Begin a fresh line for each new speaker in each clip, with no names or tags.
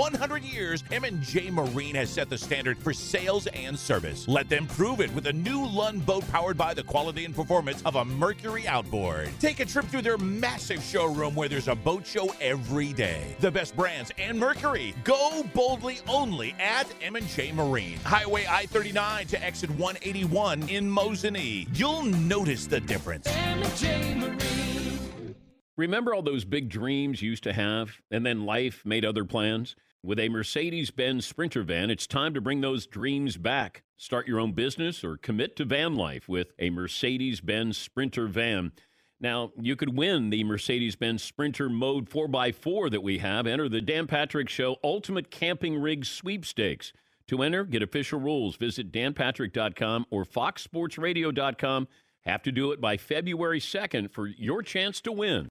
100 years, M&J Marine has set the standard for sales and service. Let them prove it with a new Lund boat powered by the quality and performance of a Mercury outboard. Take a trip through their massive showroom where there's a boat show every day. The best brands and Mercury. Go boldly only at M&J Marine. Highway I-39 to exit 181 in Mosinee. You'll notice the difference.
M&J Marine.
Remember all those big dreams you used to have, and then life made other plans? With a Mercedes Benz Sprinter van, it's time to bring those dreams back. Start your own business or commit to van life with a Mercedes Benz Sprinter van. Now, you could win the Mercedes Benz Sprinter Mode 4x4 that we have. Enter the Dan Patrick Show Ultimate Camping Rig Sweepstakes. To enter, get official rules. Visit danpatrick.com or foxsportsradio.com. Have to do it by February 2nd for your chance to win.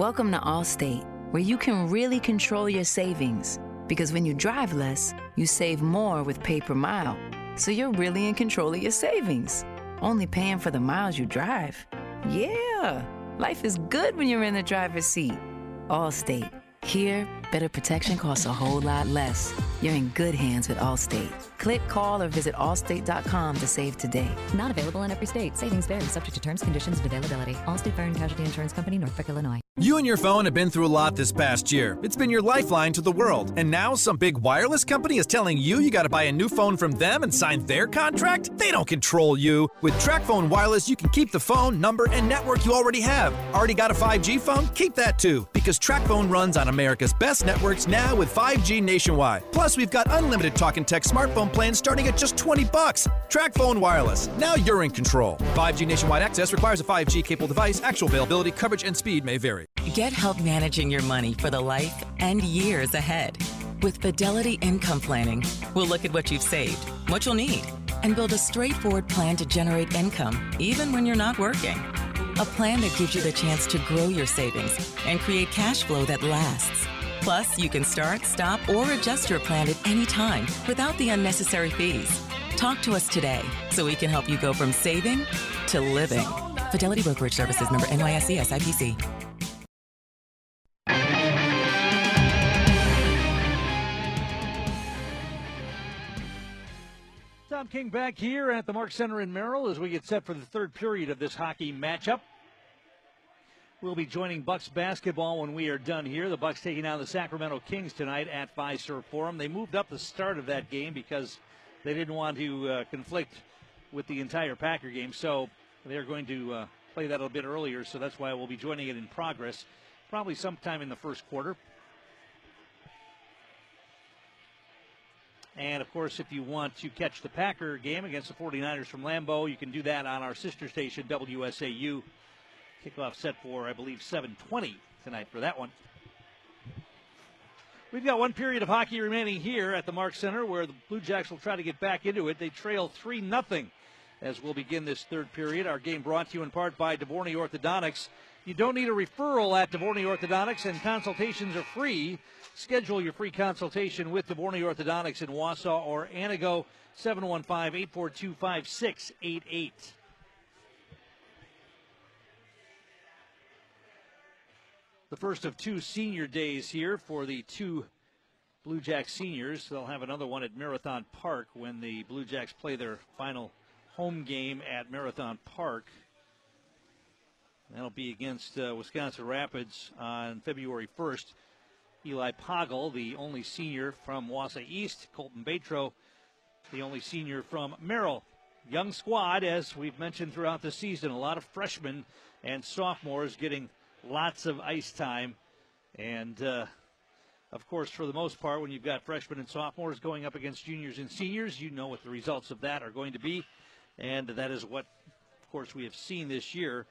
Welcome to Allstate, where you can really control your savings. Because when you drive less, you save more with pay per mile. So you're really in control of your savings, only paying for the miles you drive. Yeah, life is good when you're in the driver's seat. Allstate. Here, better protection costs a whole lot less. You're in good hands with Allstate. Click, call, or visit allstate.com to save today.
Not available in every state. Savings vary, subject to terms, conditions, and availability. Allstate Fire and Casualty Insurance Company, Northbrook, Illinois.
You and your phone have been through a lot this past year. It's been your lifeline to the world. And now some big wireless company is telling you you got to buy a new phone from them and sign their contract? They don't control you. With TracFone Wireless, you can keep the phone, number, and network you already have. Already got a 5G phone? Keep that too, because TracFone runs on America's best networks now with 5G nationwide. Plus, we've got unlimited talk and text smartphone plans starting at just 20 bucks. TracFone Wireless. Now you're in control. 5G nationwide access requires a 5G capable device. Actual availability, coverage, and speed may vary.
Get help managing your money for the life and years ahead. With Fidelity Income Planning, we'll look at what you've saved, what you'll need, and build a straightforward plan to generate income, even when you're not working. A plan that gives you the chance to grow your savings and create cash flow that lasts. Plus, you can start, stop, or adjust your plan at any time without the unnecessary fees. Talk to us today so we can help you go from saving to living. Fidelity Brokerage Services number NYSE SIPC.
Tom King back here at the Mark Center in Merrill as we get set for the third period of this hockey matchup. We'll be joining Bucks basketball when we are done here. The Bucks taking on the Sacramento Kings tonight at Fiserv Forum. They moved up the start of that game because they didn't want to uh, conflict with the entire Packer game, so they're going to uh, play that a little bit earlier. So that's why we'll be joining it in progress, probably sometime in the first quarter. And of course, if you want to catch the Packer game against the 49ers from Lambeau, you can do that on our sister station, WSAU. Kickoff set for, I believe, 720 tonight for that one. We've got one period of hockey remaining here at the Mark Center where the Blue Jacks will try to get back into it. They trail 3 0 as we'll begin this third period. Our game brought to you in part by Dvorny Orthodontics. You don't need a referral at Dvorny Orthodontics, and consultations are free. Schedule your free consultation with Dvorny Orthodontics in Wausau or Antigo, 715 842 5688. The first of two senior days here for the two Blue Jacks seniors. They'll have another one at Marathon Park when the Blue Jacks play their final home game at Marathon Park. That'll be against uh, Wisconsin Rapids on February 1st. Eli Poggle, the only senior from Wausau East. Colton Batro, the only senior from Merrill. Young squad, as we've mentioned throughout the season. A lot of freshmen and sophomores getting lots of ice time. And, uh, of course, for the most part, when you've got freshmen and sophomores going up against juniors and seniors, you know what the results of that are going to be. And that is what, of course, we have seen this year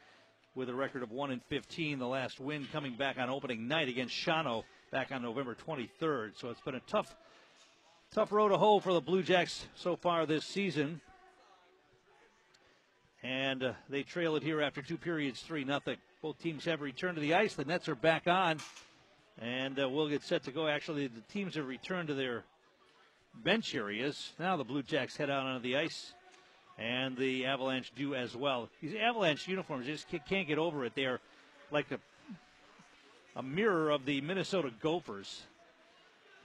with a record of 1 and 15. The last win coming back on opening night against Shawano back on November 23rd. So it's been a tough, tough road to hoe for the Blue Jacks so far this season. And uh, they trail it here after two periods, 3 nothing. Both teams have returned to the ice. The Nets are back on. And uh, we'll get set to go. Actually, the teams have returned to their bench areas. Now the Blue Jacks head out onto the ice. And the Avalanche do as well. These Avalanche uniforms just can't get over it. They're like a, a mirror of the Minnesota Gophers.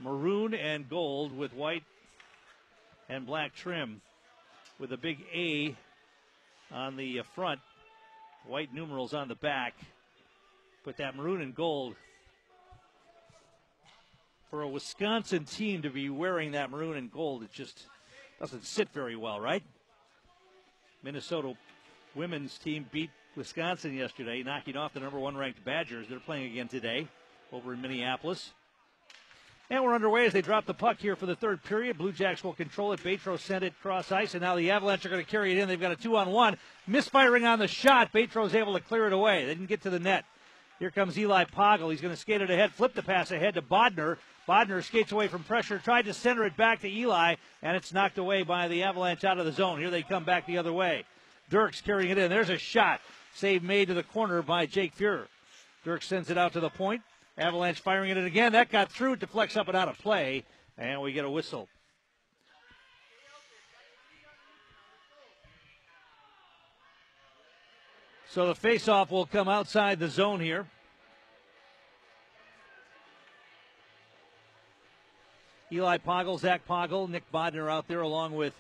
Maroon and gold with white and black trim with a big A on the uh, front, white numerals on the back. But that maroon and gold for a Wisconsin team to be wearing that maroon and gold, it just doesn't sit very well, right? Minnesota women's team beat Wisconsin yesterday, knocking off the number one ranked Badgers. They're playing again today over in Minneapolis. And we're underway as they drop the puck here for the third period. Blue Jacks will control it. Batro sent it cross ice, and now the Avalanche are going to carry it in. They've got a two on one. Misfiring on the shot. Batro's able to clear it away. They didn't get to the net. Here comes Eli Poggle. He's going to skate it ahead, flip the pass ahead to Bodner. Bodner skates away from pressure, tried to center it back to Eli, and it's knocked away by the Avalanche out of the zone. Here they come back the other way. Dirks carrying it in. There's a shot. Save made to the corner by Jake Fuhrer. Dirks sends it out to the point. Avalanche firing it in again. That got through. It deflects up and out of play, and we get a whistle. So the faceoff will come outside the zone here. Eli Poggle, Zach Poggle, Nick Bodner out there along with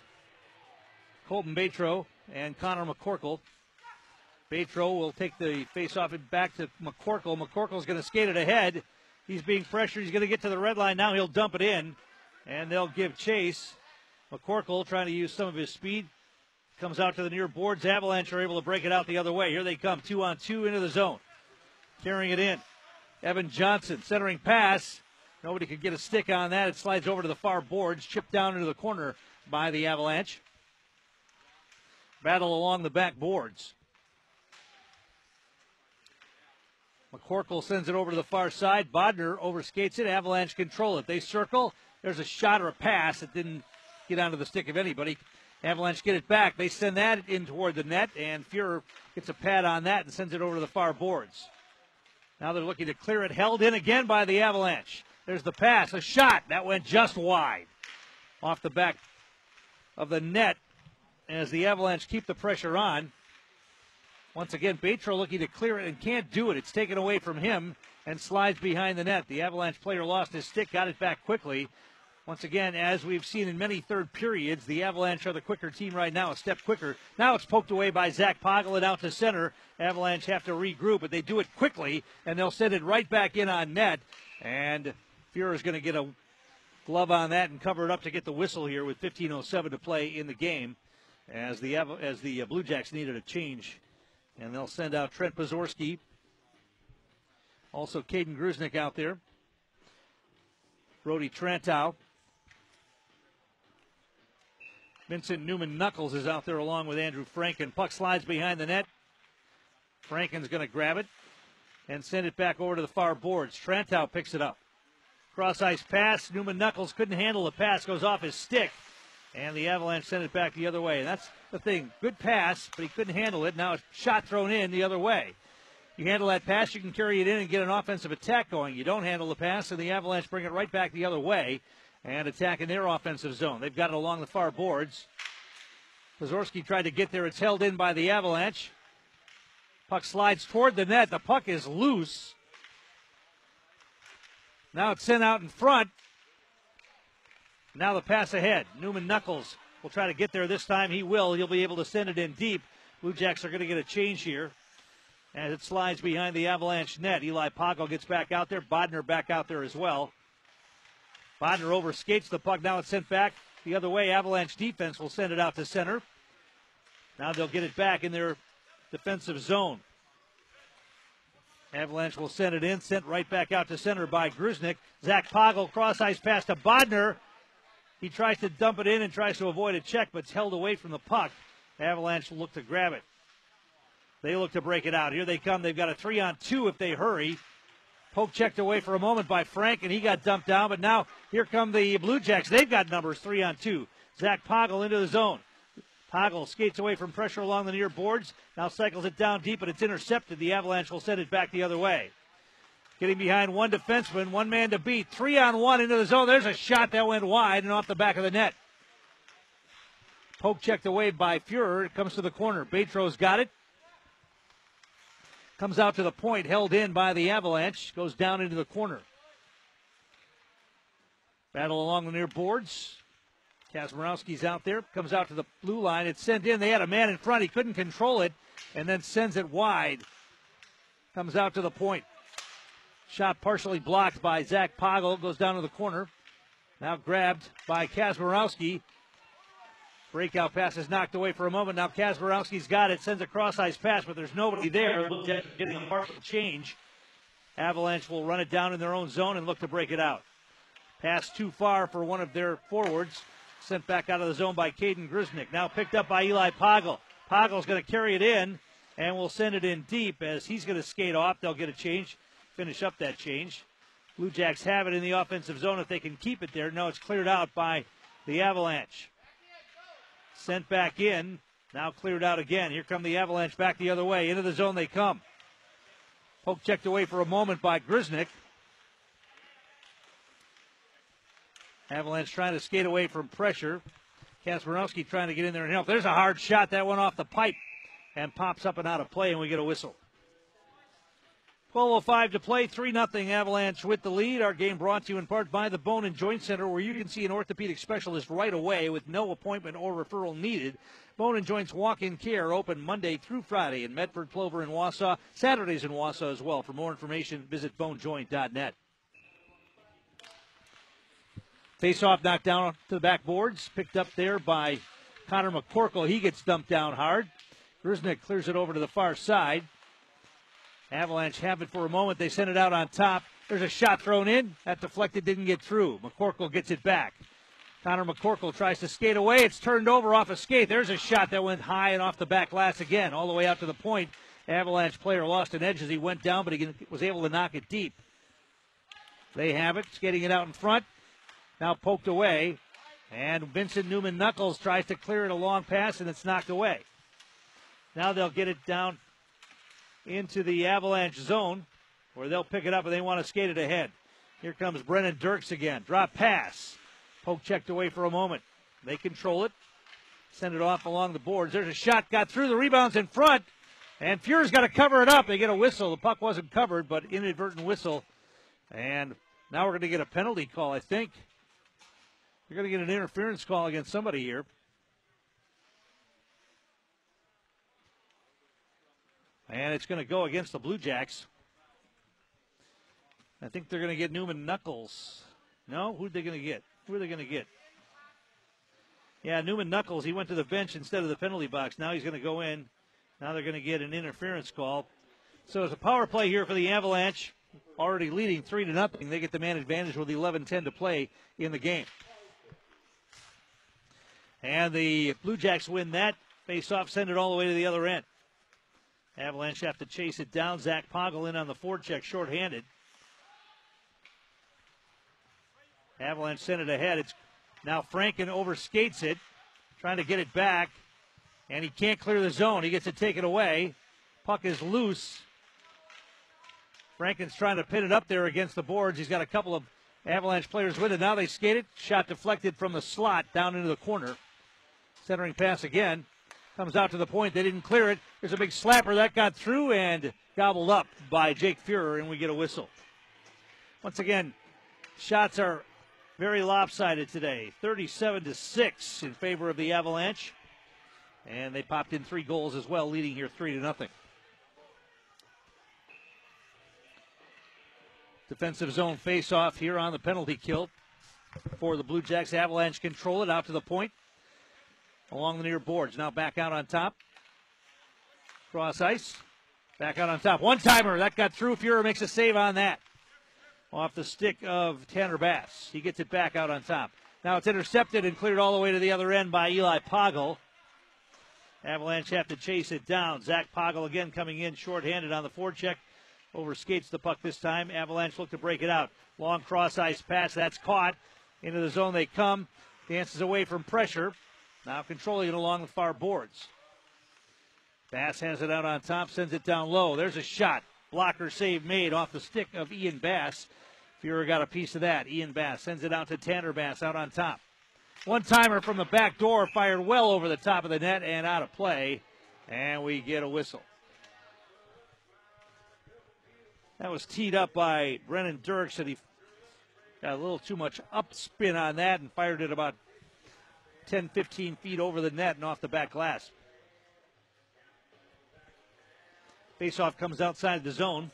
Colton Batro and Connor McCorkle. Batro will take the face-off and back to McCorkle. McCorkle's going to skate it ahead. He's being pressured. He's going to get to the red line. Now he'll dump it in, and they'll give chase. McCorkle trying to use some of his speed. Comes out to the near boards. Avalanche are able to break it out the other way. Here they come, two on two into the zone. Carrying it in. Evan Johnson centering pass. Nobody could get a stick on that. It slides over to the far boards, chipped down into the corner by the Avalanche. Battle along the back boards. McCorkle sends it over to the far side. Bodner overskates it. Avalanche control it. They circle. There's a shot or a pass that didn't get onto the stick of anybody. Avalanche get it back. They send that in toward the net, and Fuhrer gets a pad on that and sends it over to the far boards. Now they're looking to clear it. Held in again by the Avalanche. There's the pass, a shot that went just wide off the back of the net as the Avalanche keep the pressure on. Once again, Batro looking to clear it and can't do it. It's taken away from him and slides behind the net. The Avalanche player lost his stick, got it back quickly. Once again, as we've seen in many third periods, the Avalanche are the quicker team right now, a step quicker. Now it's poked away by Zach Poggle and out to center. Avalanche have to regroup, but they do it quickly, and they'll send it right back in on net. And Fuhrer is going to get a glove on that and cover it up to get the whistle here with 15:07 to play in the game, as the as the Blue Jacks needed a change, and they'll send out Trent Pozorski, also Caden Grusnik out there, Brody Trantow. Vincent Newman Knuckles is out there along with Andrew Franken. Puck slides behind the net. Franken's going to grab it and send it back over to the far boards. Trantow picks it up. Cross ice pass. Newman Knuckles couldn't handle the pass, goes off his stick. And the Avalanche sent it back the other way. And that's the thing. Good pass, but he couldn't handle it. Now a shot thrown in the other way. You handle that pass, you can carry it in and get an offensive attack going. You don't handle the pass, and the Avalanche bring it right back the other way and attack in their offensive zone. They've got it along the far boards. Pozorski tried to get there. It's held in by the Avalanche. Puck slides toward the net. The puck is loose. Now it's sent out in front. Now the pass ahead. Newman Knuckles will try to get there this time. He will. He'll be able to send it in deep. Blue Jacks are going to get a change here as it slides behind the Avalanche net. Eli Poggle gets back out there. Bodner back out there as well. Bodner overskates the puck. Now it's sent back the other way. Avalanche defense will send it out to center. Now they'll get it back in their defensive zone. Avalanche will send it in, sent right back out to center by Grusnik. Zach Poggle cross ice pass to Bodner. He tries to dump it in and tries to avoid a check, but it's held away from the puck. Avalanche look to grab it. They look to break it out. Here they come. They've got a three on two if they hurry. Poke checked away for a moment by Frank, and he got dumped down. But now here come the Blue Jacks. They've got numbers three on two. Zach Poggle into the zone. Poggle skates away from pressure along the near boards. Now cycles it down deep, but it's intercepted. The Avalanche will send it back the other way. Getting behind one defenseman, one man to beat. Three on one into the zone. There's a shot that went wide and off the back of the net. Poke checked away by Fuhrer. It comes to the corner. Batro's got it. Comes out to the point, held in by the Avalanche. Goes down into the corner. Battle along the near boards. Kazmarowski's out there. Comes out to the blue line. It's sent in. They had a man in front. He couldn't control it and then sends it wide. Comes out to the point. Shot partially blocked by Zach Poggle. Goes down to the corner. Now grabbed by Kazmarowski. Breakout pass is knocked away for a moment. Now Kazmarowski's got it. Sends a cross ice pass, but there's nobody there. Getting a partial change. Avalanche will run it down in their own zone and look to break it out. Pass too far for one of their forwards. Sent back out of the zone by Caden Grisnick. Now picked up by Eli Poggle. Poggle's going to carry it in and will send it in deep as he's going to skate off. They'll get a change, finish up that change. Blue Jacks have it in the offensive zone if they can keep it there. No, it's cleared out by the Avalanche. Sent back in. Now cleared out again. Here come the Avalanche back the other way. Into the zone they come. Poke checked away for a moment by Grisnick. Avalanche trying to skate away from pressure. Kasparowski trying to get in there and help. There's a hard shot that went off the pipe and pops up and out of play, and we get a whistle. 12.05 to play, 3 0 Avalanche with the lead. Our game brought to you in part by the Bone and Joint Center, where you can see an orthopedic specialist right away with no appointment or referral needed. Bone and Joints walk in care open Monday through Friday in Medford, Plover, and Wausau. Saturdays in Wausau as well. For more information, visit bonejoint.net. Face off knocked down to the backboards, picked up there by Connor McCorkle. He gets dumped down hard. Grisnick clears it over to the far side. Avalanche have it for a moment. They send it out on top. There's a shot thrown in. That deflected didn't get through. McCorkle gets it back. Connor McCorkle tries to skate away. It's turned over off a skate. There's a shot that went high and off the back glass again, all the way out to the point. Avalanche player lost an edge as he went down, but he was able to knock it deep. They have it, skating it out in front. Now poked away. And Vincent Newman Knuckles tries to clear it a long pass, and it's knocked away. Now they'll get it down into the Avalanche zone where they'll pick it up and they want to skate it ahead. Here comes Brennan Dirks again. Drop pass. Poke checked away for a moment. They control it. Send it off along the boards. There's a shot, got through the rebounds in front, and Fuhrer's got to cover it up. They get a whistle. The puck wasn't covered, but inadvertent whistle. And now we're going to get a penalty call, I think. You're going to get an interference call against somebody here. And it's going to go against the Blue Jacks. I think they're going to get Newman Knuckles. No? who are they going to get? Who are they going to get? Yeah, Newman Knuckles. He went to the bench instead of the penalty box. Now he's going to go in. Now they're going to get an interference call. So it's a power play here for the Avalanche. Already leading 3 to nothing. They get the man advantage with 11 10 to play in the game. And the Blue Jacks win that face off, send it all the way to the other end. Avalanche have to chase it down. Zach Poggle in on the forecheck, shorthanded. Avalanche sent it ahead. It's now Franken overskates it, trying to get it back, and he can't clear the zone. He gets it taken away. Puck is loose. Franken's trying to pin it up there against the boards. He's got a couple of Avalanche players with it. Now they skate it. Shot deflected from the slot down into the corner. Centering pass again. Comes out to the point. They didn't clear it. There's a big slapper that got through and gobbled up by Jake Fuhrer, and we get a whistle. Once again, shots are very lopsided today 37 to 6 in favor of the Avalanche. And they popped in three goals as well, leading here 3 to nothing. Defensive zone face off here on the penalty kill for the Blue Jacks. Avalanche control it out to the point along the near boards. Now back out on top. Cross ice. Back out on top. One timer. That got through. Fuhrer makes a save on that. Off the stick of Tanner Bass. He gets it back out on top. Now it's intercepted and cleared all the way to the other end by Eli Poggle. Avalanche have to chase it down. Zach Poggle again coming in shorthanded on the forecheck. Overskates the puck this time. Avalanche look to break it out. Long cross ice pass. That's caught. Into the zone they come. Dances away from pressure. Now controlling it along the far boards. Bass has it out on top, sends it down low. There's a shot. Blocker save made off the stick of Ian Bass. Fuhrer got a piece of that. Ian Bass sends it out to Tanner Bass out on top. One timer from the back door fired well over the top of the net and out of play. And we get a whistle. That was teed up by Brennan Dirks, and he got a little too much upspin on that and fired it about 10, 15 feet over the net and off the back glass. Faceoff comes outside the zone.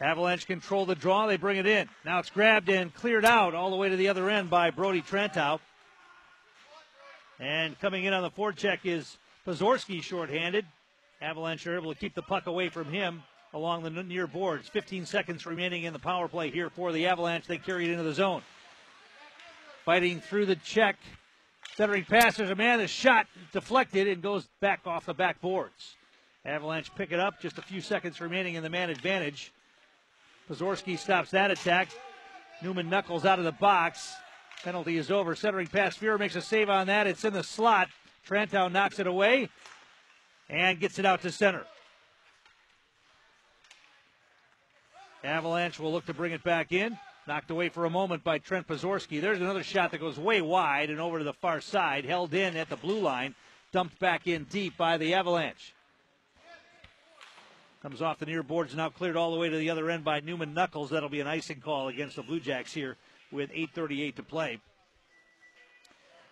Avalanche control the draw. They bring it in. Now it's grabbed and cleared out all the way to the other end by Brody Trantow. And coming in on the forecheck is Pozorski shorthanded. Avalanche are able to keep the puck away from him along the near boards. 15 seconds remaining in the power play here for the Avalanche. They carry it into the zone. Fighting through the check. Centering pass. There's a man. The shot deflected and goes back off the back boards. Avalanche pick it up. Just a few seconds remaining in the man advantage. Pozorski stops that attack. Newman knuckles out of the box. Penalty is over. Centering pass. Fuhrer makes a save on that. It's in the slot. Trantow knocks it away and gets it out to center. Avalanche will look to bring it back in. Knocked away for a moment by Trent Pozorski. There's another shot that goes way wide and over to the far side. Held in at the blue line. Dumped back in deep by the Avalanche. Comes off the near boards, now cleared all the way to the other end by Newman Knuckles. That'll be an icing call against the Blue Jacks here with 8.38 to play.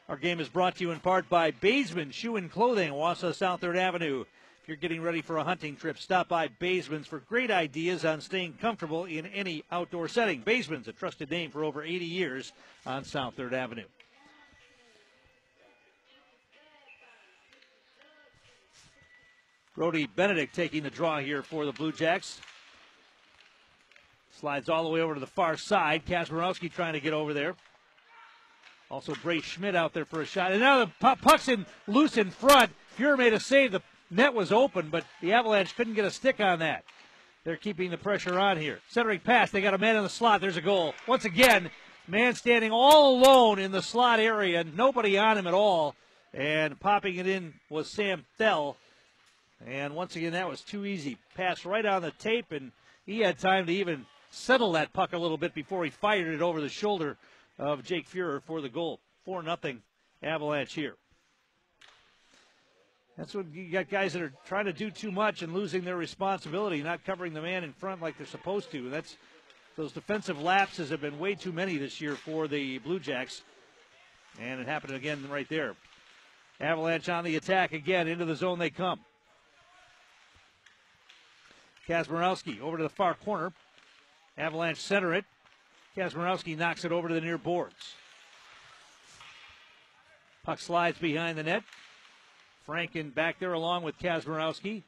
Our game is brought to you in part by Baseman Shoe and Clothing, Wausau South 3rd Avenue. If you're getting ready for a hunting trip, stop by Baseman's for great ideas on staying comfortable in any outdoor setting. Baseman's a trusted name for over 80 years on South 3rd Avenue. Brody Benedict taking the draw here for the Blue Jacks. Slides all the way over to the far side. Kazmarowski trying to get over there. Also, Bray Schmidt out there for a shot. And now the puck's in loose in front. Fuhrer made a save. The net was open, but the Avalanche couldn't get a stick on that. They're keeping the pressure on here. Centering pass. They got a man in the slot. There's a goal. Once again, man standing all alone in the slot area. Nobody on him at all. And popping it in was Sam Thell. And once again, that was too easy. Pass right on the tape, and he had time to even settle that puck a little bit before he fired it over the shoulder of Jake Fuhrer for the goal. 4 nothing Avalanche here. That's when you got guys that are trying to do too much and losing their responsibility, not covering the man in front like they're supposed to. That's those defensive lapses have been way too many this year for the Blue Jacks, and it happened again right there. Avalanche on the attack again into the zone they come. Kazmarowski over to the far corner. Avalanche center it. Kazmarowski knocks it over to the near boards. Puck slides behind the net. Franken back there along with Kazmarowski.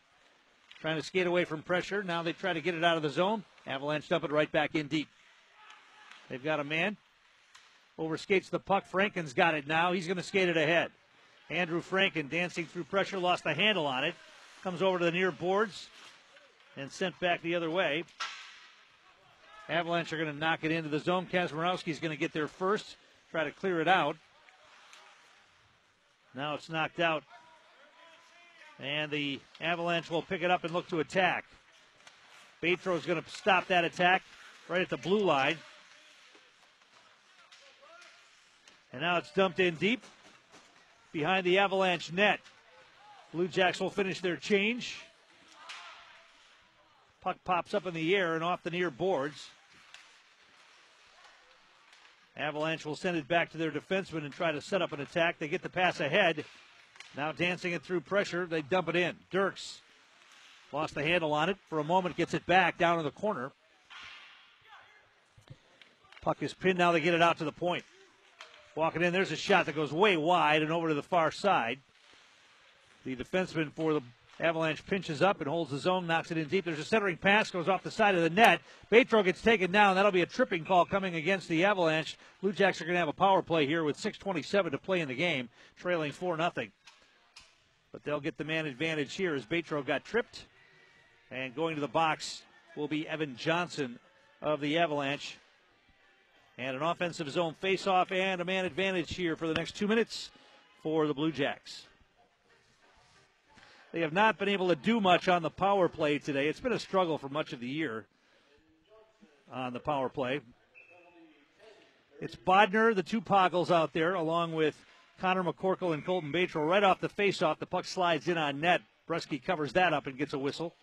Trying to skate away from pressure. Now they try to get it out of the zone. Avalanche dump it right back in deep. They've got a man. Overskates the puck. Franken's got it now. He's going to skate it ahead. Andrew Franken dancing through pressure, lost the handle on it. Comes over to the near boards and sent back the other way. Avalanche are going to knock it into the zone. Kazmarowski is going to get there first, try to clear it out. Now it's knocked out. And the Avalanche will pick it up and look to attack. Batro is going to stop that attack right at the blue line. And now it's dumped in deep behind the Avalanche net. Blue Jacks will finish their change. Puck pops up in the air and off the near boards. Avalanche will send it back to their defenseman and try to set up an attack. They get the pass ahead. Now dancing it through pressure, they dump it in. Dirks lost the handle on it for a moment, gets it back down in the corner. Puck is pinned. Now they get it out to the point. Walking in, there's a shot that goes way wide and over to the far side. The defenseman for the Avalanche pinches up and holds the zone, knocks it in deep. There's a centering pass, goes off the side of the net. Batro gets taken down. That'll be a tripping call coming against the Avalanche. Blue Jacks are going to have a power play here with 6:27 to play in the game, trailing four nothing. But they'll get the man advantage here as Batro got tripped, and going to the box will be Evan Johnson of the Avalanche. And an offensive zone face-off and a man advantage here for the next two minutes for the Blue Jacks. They have not been able to do much on the power play today. It's been a struggle for much of the year on the power play. It's Bodner, the two Poggles out there, along with Connor McCorkle and Colton Batro. Right off the faceoff, the puck slides in on net. Brusky covers that up and gets a whistle.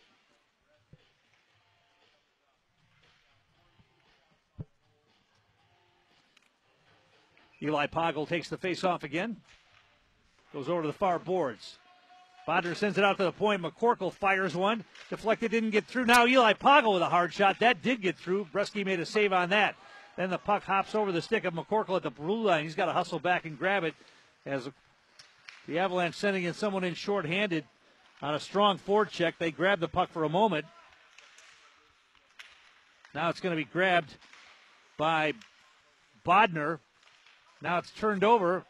Eli Poggle takes the face off again. Goes over to the far boards. Bodner sends it out to the point. McCorkle fires one. Deflected, didn't get through. Now Eli Poggle with a hard shot. That did get through. Bresky made a save on that. Then the puck hops over the stick of McCorkle at the blue line. He's got to hustle back and grab it as the Avalanche sending in someone in shorthanded on a strong forward check. They grab the puck for a moment. Now it's going to be grabbed by Bodner. Now it's turned over.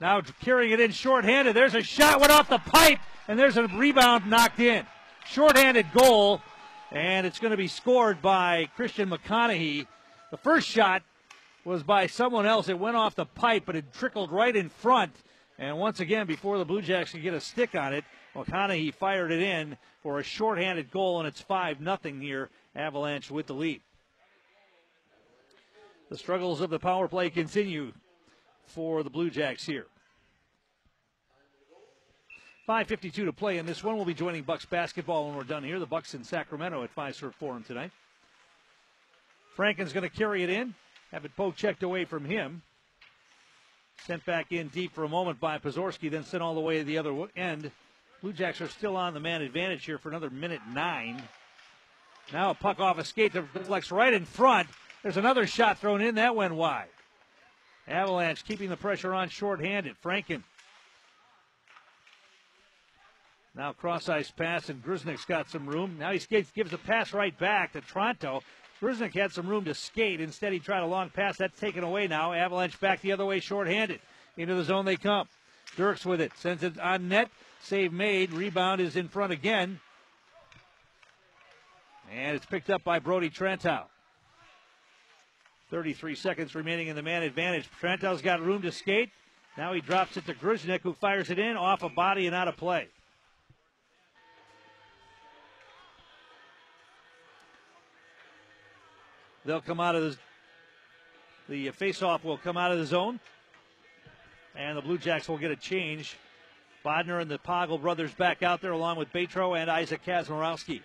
Now carrying it in shorthanded. There's a shot, went off the pipe, and there's a rebound knocked in. Shorthanded goal, and it's going to be scored by Christian McConaughey. The first shot was by someone else. It went off the pipe, but it trickled right in front. And once again, before the Blue Jacks could get a stick on it, McConaughey fired it in for a shorthanded goal, and it's 5 0 here. Avalanche with the lead. The struggles of the power play continue for the Blue Jacks here. 5.52 to play in this one. We'll be joining Bucks basketball when we're done here. The Bucks in Sacramento at Five Fiserv Forum tonight. Franken's going to carry it in. Have it poke checked away from him. Sent back in deep for a moment by Pozorski, then sent all the way to the other end. Blue Jacks are still on the man advantage here for another minute nine. Now a puck off a skate that deflects right in front. There's another shot thrown in. That went wide. Avalanche keeping the pressure on shorthanded. Franken. Now cross ice pass, and Gruznik's got some room. Now he skates, gives a pass right back to Toronto. Gruznik had some room to skate. Instead, he tried a long pass. That's taken away now. Avalanche back the other way, shorthanded. Into the zone they come. Dirks with it. Sends it on net. Save made. Rebound is in front again. And it's picked up by Brody Trantow. 33 seconds remaining in the man advantage. Trantow's got room to skate. Now he drops it to Gruznik, who fires it in off a body and out of play. They'll come out of the the face-off will come out of the zone, and the Blue Jacks will get a change. Bodner and the Poggle brothers back out there along with Batro and Isaac Kazmarowski.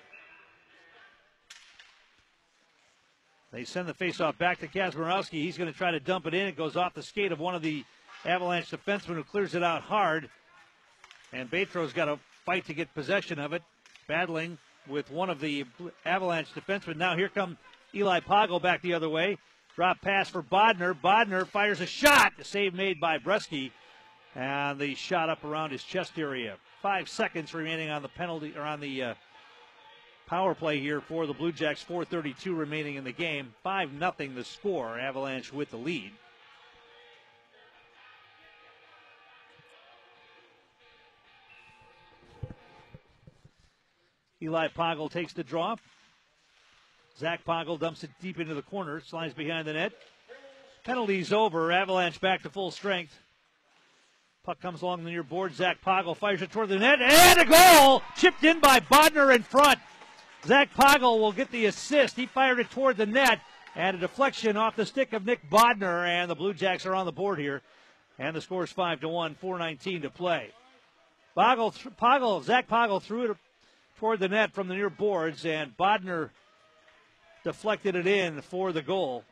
They send the faceoff back to Kazmarowski. He's going to try to dump it in. It goes off the skate of one of the Avalanche defensemen who clears it out hard. And Batro's got to fight to get possession of it, battling with one of the Avalanche defensemen. Now here come Eli Poggle back the other way. Drop pass for Bodner. Bodner fires a shot. The save made by Bresky. And the shot up around his chest area. Five seconds remaining on the penalty or on the uh, Power play here for the Blue Jacks. 4:32 remaining in the game. Five nothing the score. Avalanche with the lead. Eli Poggle takes the draw. Zach Poggle dumps it deep into the corner, slides behind the net. Penalties over. Avalanche back to full strength. Puck comes along the near board. Zach Poggle fires it toward the net, and a goal! Chipped in by Bodner in front. Zach Poggle will get the assist. He fired it toward the net, and a deflection off the stick of Nick Bodner, and the Blue Jacks are on the board here. And the score is 5 to 1, 4.19 to play. Poggle, Poggle, Zach Poggle threw it toward the net from the near boards, and Bodner deflected it in for the goal.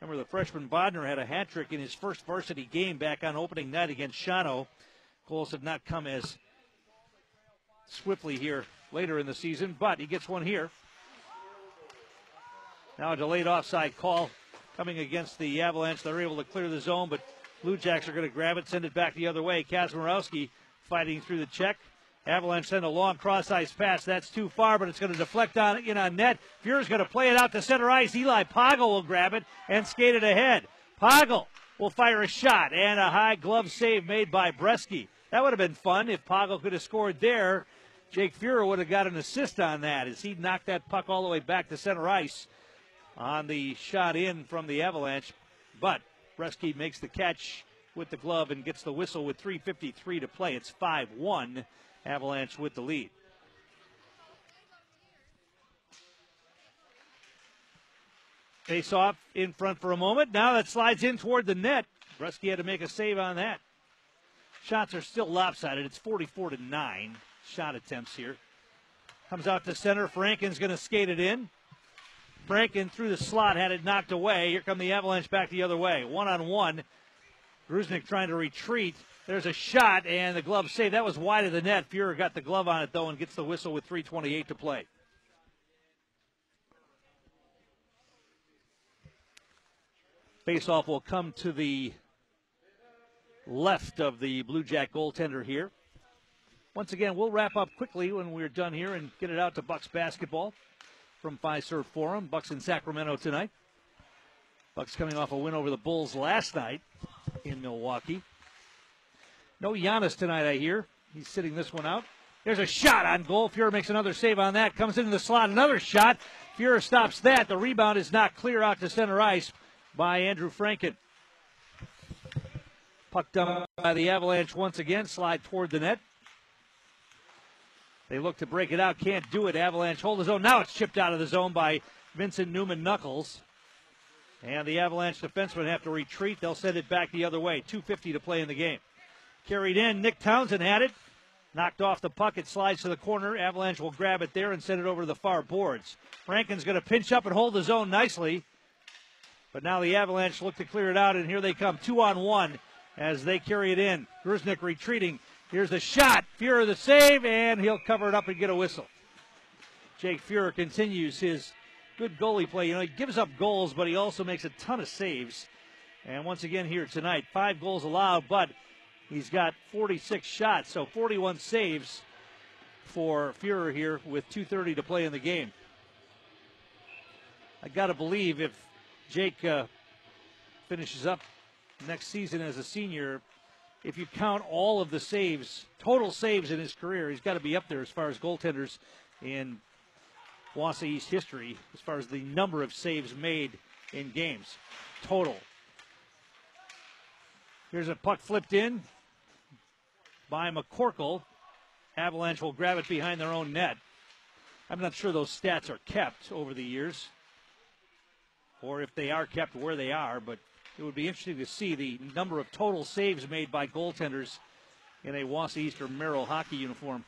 Remember, the freshman Bodner had a hat trick in his first varsity game back on opening night against Shawano. Goals have not come as swiftly here later in the season, but he gets one here. Now a delayed offside call coming against the Avalanche. They're able to clear the zone, but Blue Jacks are going to grab it, send it back the other way. Kazmarowski fighting through the check, Avalanche send a long cross ice pass. That's too far, but it's going to deflect on in on net. Fuhrer's going to play it out to center ice. Eli Poggle will grab it and skate it ahead. Poggle will fire a shot and a high glove save made by Bresky. That would have been fun if Poggle could have scored there. Jake Fuhrer would have got an assist on that as he knocked that puck all the way back to center ice on the shot in from the Avalanche. But Bresky makes the catch with the glove and gets the whistle with 3.53 to play. It's 5 1. Avalanche with the lead. Face off in front for a moment. Now that slides in toward the net. Bresky had to make a save on that. Shots are still lopsided. It's 44 to 9 shot attempts here. Comes out to center. Franken's going to skate it in. Franken through the slot had it knocked away. Here come the Avalanche back the other way. One on one. Grusnik trying to retreat. There's a shot and the glove save. That was wide of the net. Fuhrer got the glove on it though and gets the whistle with 3:28 to play. Faceoff will come to the left of the Blue Jack goaltender here. Once again, we'll wrap up quickly when we're done here and get it out to Bucks basketball from Fiserv Forum. Bucks in Sacramento tonight. Bucks coming off a win over the Bulls last night in Milwaukee. No Giannis tonight, I hear. He's sitting this one out. There's a shot on goal. Fuhrer makes another save on that. Comes into the slot. Another shot. Fuhrer stops that. The rebound is not clear out to center ice by Andrew Franken. Puck dumped by the Avalanche once again. Slide toward the net. They look to break it out. Can't do it. Avalanche hold the zone. Now it's chipped out of the zone by Vincent Newman Knuckles. And the Avalanche defensemen have to retreat. They'll send it back the other way. 2.50 to play in the game. Carried in. Nick Townsend had it. Knocked off the puck. It slides to the corner. Avalanche will grab it there and send it over to the far boards. Franken's going to pinch up and hold the zone nicely. But now the Avalanche look to clear it out, and here they come. Two on one as they carry it in. Grusnik retreating. Here's the shot. Fuhrer the save, and he'll cover it up and get a whistle. Jake Fuhrer continues his good goalie play. You know, he gives up goals, but he also makes a ton of saves. And once again here tonight, five goals allowed, but he's got 46 shots, so 41 saves for Fuhrer here with 2:30 to play in the game. I got to believe if Jake uh, finishes up next season as a senior, if you count all of the saves, total saves in his career, he's got to be up there as far as goaltenders in Wausau East history, as far as the number of saves made in games total. Here's a puck flipped in by McCorkle. Avalanche will grab it behind their own net. I'm not sure those stats are kept over the years, or if they are kept where they are, but it would be interesting to see the number of total saves made by goaltenders in a Wausau Eastern Merrill hockey uniform.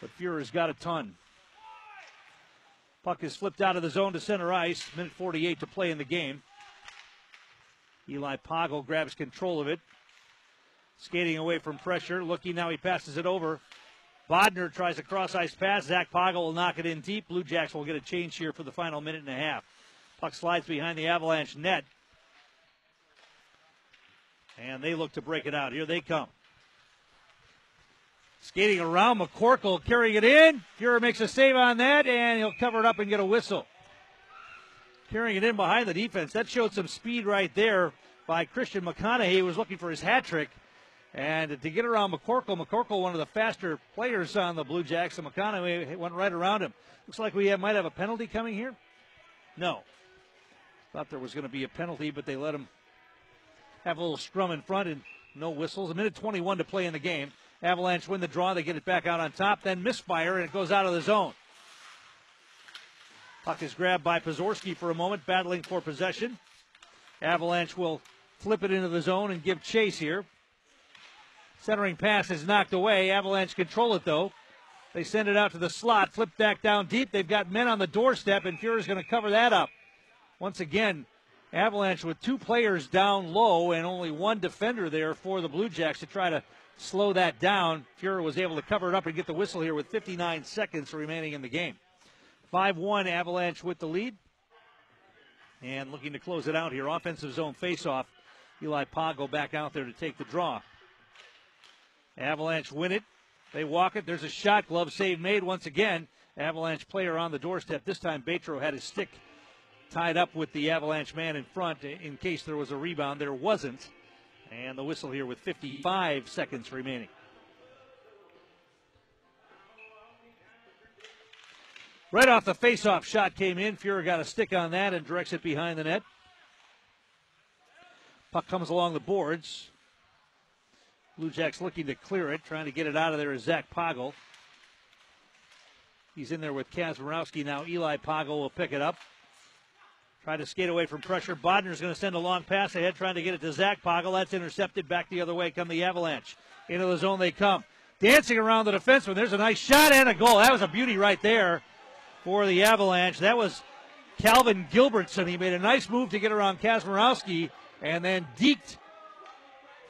But Fuhrer's got a ton. Puck is flipped out of the zone to center ice. Minute 48 to play in the game. Eli Poggle grabs control of it. Skating away from pressure. Looking now, he passes it over. Bodner tries a cross ice pass. Zach Poggle will knock it in deep. Blue Jacks will get a change here for the final minute and a half. Puck slides behind the Avalanche net. And they look to break it out. Here they come. Skating around, McCorkle carrying it in. Fuhrer makes a save on that, and he'll cover it up and get a whistle. Carrying it in behind the defense. That showed some speed right there by Christian McConaughey, who was looking for his hat trick. And to get around McCorkle, McCorkle, one of the faster players on the Blue Jacks, and McConaughey went right around him. Looks like we have, might have a penalty coming here. No. Thought there was going to be a penalty, but they let him have a little scrum in front and no whistles. A minute 21 to play in the game. Avalanche win the draw. They get it back out on top. Then misfire, and it goes out of the zone. Puck is grabbed by Pozorski for a moment, battling for possession. Avalanche will flip it into the zone and give chase here. Centering pass is knocked away. Avalanche control it, though. They send it out to the slot, flip back down deep. They've got men on the doorstep, and Fuhrer's going to cover that up. Once again, Avalanche with two players down low and only one defender there for the Blue Jacks to try to slow that down. Fuhrer was able to cover it up and get the whistle here with 59 seconds remaining in the game. 5 1 Avalanche with the lead. And looking to close it out here. Offensive zone faceoff. Eli Poggle back out there to take the draw. Avalanche win it They walk it. There's a shot. Glove save made once again. Avalanche player on the doorstep. This time, Batro had his stick tied up with the Avalanche man in front in case there was a rebound. There wasn't. And the whistle here with 55 seconds remaining. Right off the faceoff shot came in. Fuhrer got a stick on that and directs it behind the net. Puck comes along the boards. Blue Jacks looking to clear it, trying to get it out of there is Zach Poggle. He's in there with Kazmarowski now. Eli Poggle will pick it up. Try to skate away from pressure. Bodner's going to send a long pass ahead, trying to get it to Zach Poggle. That's intercepted back the other way. Come the Avalanche. Into the zone they come. Dancing around the defenseman. There's a nice shot and a goal. That was a beauty right there for the Avalanche. That was Calvin Gilbertson. He made a nice move to get around Kazmarowski and then deked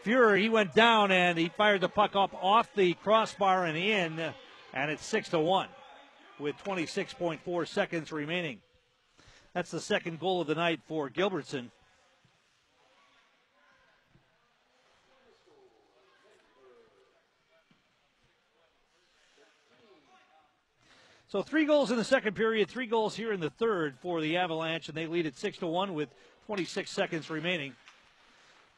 Fuhrer. He went down and he fired the puck up off the crossbar and in, and it's six to one with 26.4 seconds remaining. That's the second goal of the night for Gilbertson. So three goals in the second period, three goals here in the third for the Avalanche, and they lead at six to one with 26 seconds remaining.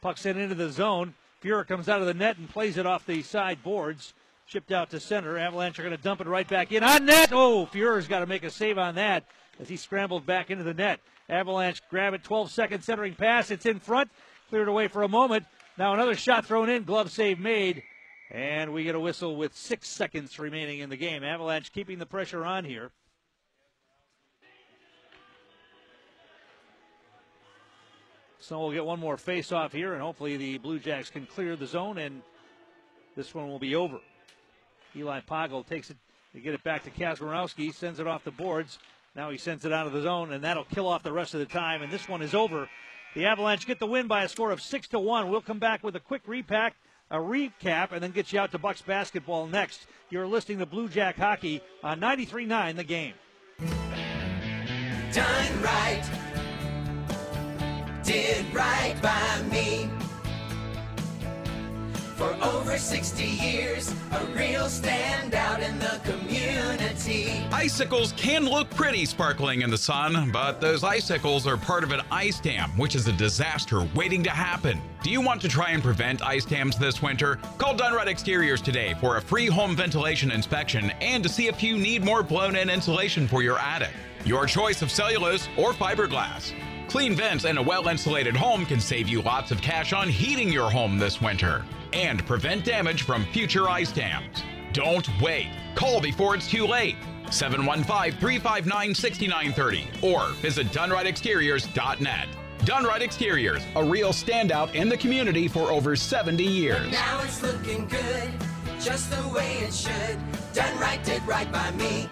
Puck sent into the zone. Fuhrer comes out of the net and plays it off the side boards. Shipped out to center. Avalanche are going to dump it right back in on net. Oh, Fuhrer's got to make a save on that as he scrambled back into the net. Avalanche grab it, 12 second centering pass. It's in front, cleared away for a moment. Now another shot thrown in, glove save made. And we get a whistle with six seconds remaining in the game. Avalanche keeping the pressure on here. So we'll get one more face off here, and hopefully the Blue Jacks can clear the zone, and this one will be over. Eli Poggle takes it to get it back to Kazmarowski, sends it off the boards. Now he sends it out of the zone, and that'll kill off the rest of the time, and this one is over. The Avalanche get the win by a score of 6 to 1. We'll come back with a quick repack a recap, and then get you out to Bucks basketball next. You're listening to Blue Jack Hockey on 93.9 The Game.
Done right. Did right by me. For over 60 years, a real standout in the community.
Icicles can look pretty sparkling in the sun, but those icicles are part of an ice dam, which is a disaster waiting to happen. Do you want to try and prevent ice dams this winter? Call Dunright Exteriors today for a free home ventilation inspection and to see if you need more blown in insulation for your attic. Your choice of cellulose or fiberglass. Clean vents and a well insulated home can save you lots of cash on heating your home this winter and prevent damage from future ice dams. Don't wait. Call before it's too late. 715 359 6930 or visit DunrightExteriors.net. Dunright Exteriors, a real standout in the community for over 70 years.
Now it's looking good, just the way it should. Done right, did right by me.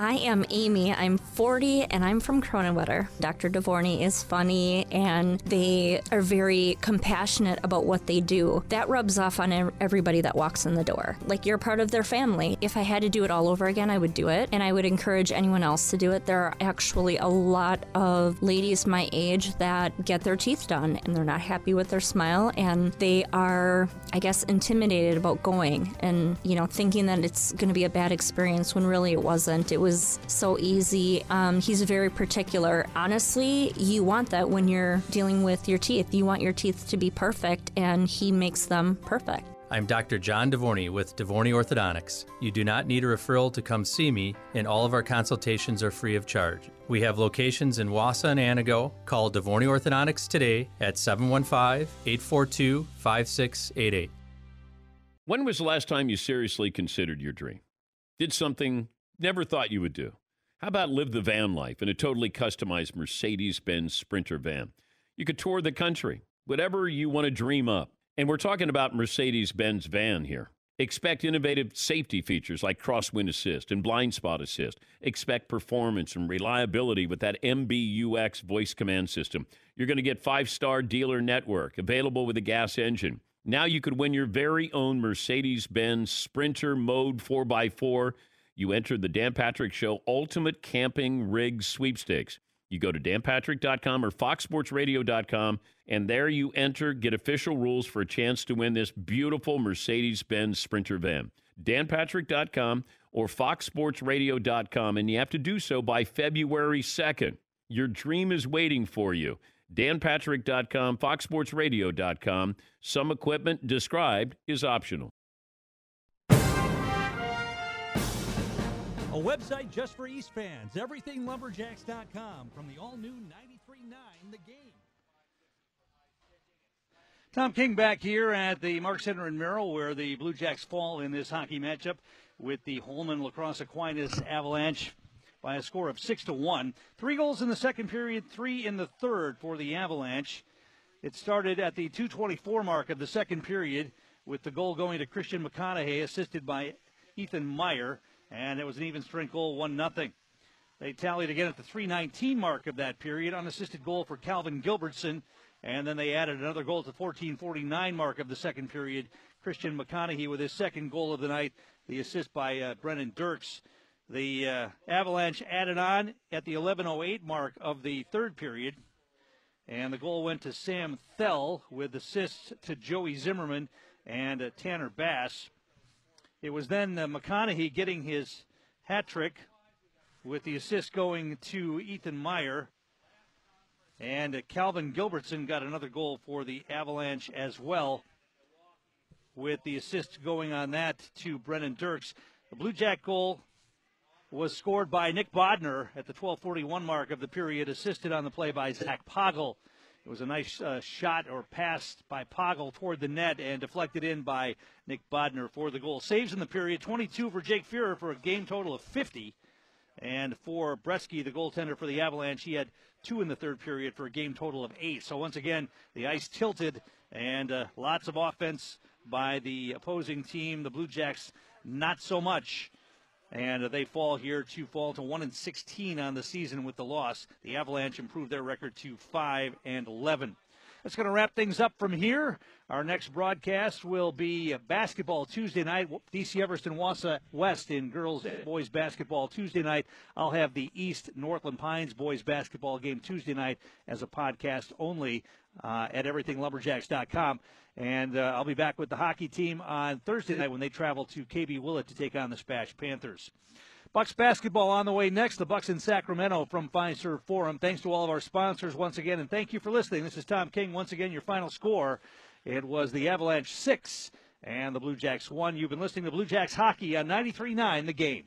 I am Amy. I'm 40 and I'm from Kronenwetter. Dr. Devorney is funny and they are very compassionate about what they do. That rubs off on everybody that walks in the door. Like you're part of their family. If I had to do it all over again, I would do it and I would encourage anyone else to do it. There are actually a lot of ladies my age that get their teeth done and they're not happy with their smile and they are, I guess, intimidated about going and, you know, thinking that it's going to be a bad experience when really it wasn't. It was so easy. Um, he's very particular. Honestly, you want that when you're dealing with your teeth. You want your teeth to be perfect, and he makes them perfect.
I'm Dr. John Devorney with Devorney Orthodontics. You do not need a referral to come see me, and all of our consultations are free of charge. We have locations in Wausau and Antigo. Call Devorney Orthodontics today at 715 842 5688.
When was the last time you seriously considered your dream? Did something never thought you would do? How about live the van life in a totally customized Mercedes Benz Sprinter van? You could tour the country, whatever you want to dream up. And we're talking about Mercedes Benz van here. Expect innovative safety features like crosswind assist and blind spot assist. Expect performance and reliability with that MBUX voice command system. You're going to get five star dealer network available with a gas engine. Now you could win your very own Mercedes Benz Sprinter Mode 4x4 you entered the Dan Patrick Show Ultimate Camping Rig Sweepstakes. You go to danpatrick.com or foxsportsradio.com, and there you enter, get official rules for a chance to win this beautiful Mercedes Benz Sprinter van. danpatrick.com or foxsportsradio.com, and you have to do so by February 2nd. Your dream is waiting for you. danpatrick.com, foxsportsradio.com. Some equipment described is optional.
Website just for East fans. EverythingLumberjacks.com from the all new 93.9 The Game. Tom King back here at the Mark Center in Merrill, where the Blue Jacks fall in this hockey matchup with the Holmen Lacrosse Aquinas Avalanche by a score of six to one. Three goals in the second period, three in the third for the Avalanche. It started at the 224 mark of the second period with the goal going to Christian McConaughey, assisted by Ethan Meyer and it was an even strength goal, 1 nothing. They tallied again at the 319 mark of that period, unassisted goal for Calvin Gilbertson, and then they added another goal at the 1449 mark of the second period. Christian McConaughey with his second goal of the night, the assist by uh, Brennan Dirks. The uh, Avalanche added on at the 1108 mark of the third period, and the goal went to Sam Thell with assists to Joey Zimmerman and uh, Tanner Bass. It was then uh, McConaughey getting his hat trick with the assist going to Ethan Meyer. And uh, Calvin Gilbertson got another goal for the Avalanche as well, with the assist going on that to Brennan Dirks. The Blue Jack goal was scored by Nick Bodner at the 12:41 mark of the period, assisted on the play by Zach Poggle. It was a nice uh, shot or pass by Poggle toward the net and deflected in by Nick Bodner for the goal. Saves in the period 22 for Jake Fuhrer for a game total of 50. And for Bresky, the goaltender for the Avalanche, he had two in the third period for a game total of eight. So once again, the ice tilted and uh, lots of offense by the opposing team. The Blue Jacks, not so much and they fall here to fall to 1 and 16 on the season with the loss. The Avalanche improved their record to 5 and 11. That's going to wrap things up from here. Our next broadcast will be basketball Tuesday night. DC Evereston Wausau West in girls boys basketball Tuesday night. I'll have the East Northland Pines boys basketball game Tuesday night as a podcast only uh, at everythinglumberjacks.com. And uh, I'll be back with the hockey team on Thursday night when they travel to KB Willett to take on the Spash Panthers. Bucks basketball on the way next. The Bucks in Sacramento from Fiserv Forum. Thanks to all of our sponsors once again, and thank you for listening. This is Tom King. Once again, your final score. It was the Avalanche six and the Blue Jacks one. You've been listening to Blue Jacks hockey on 93.9 The Game.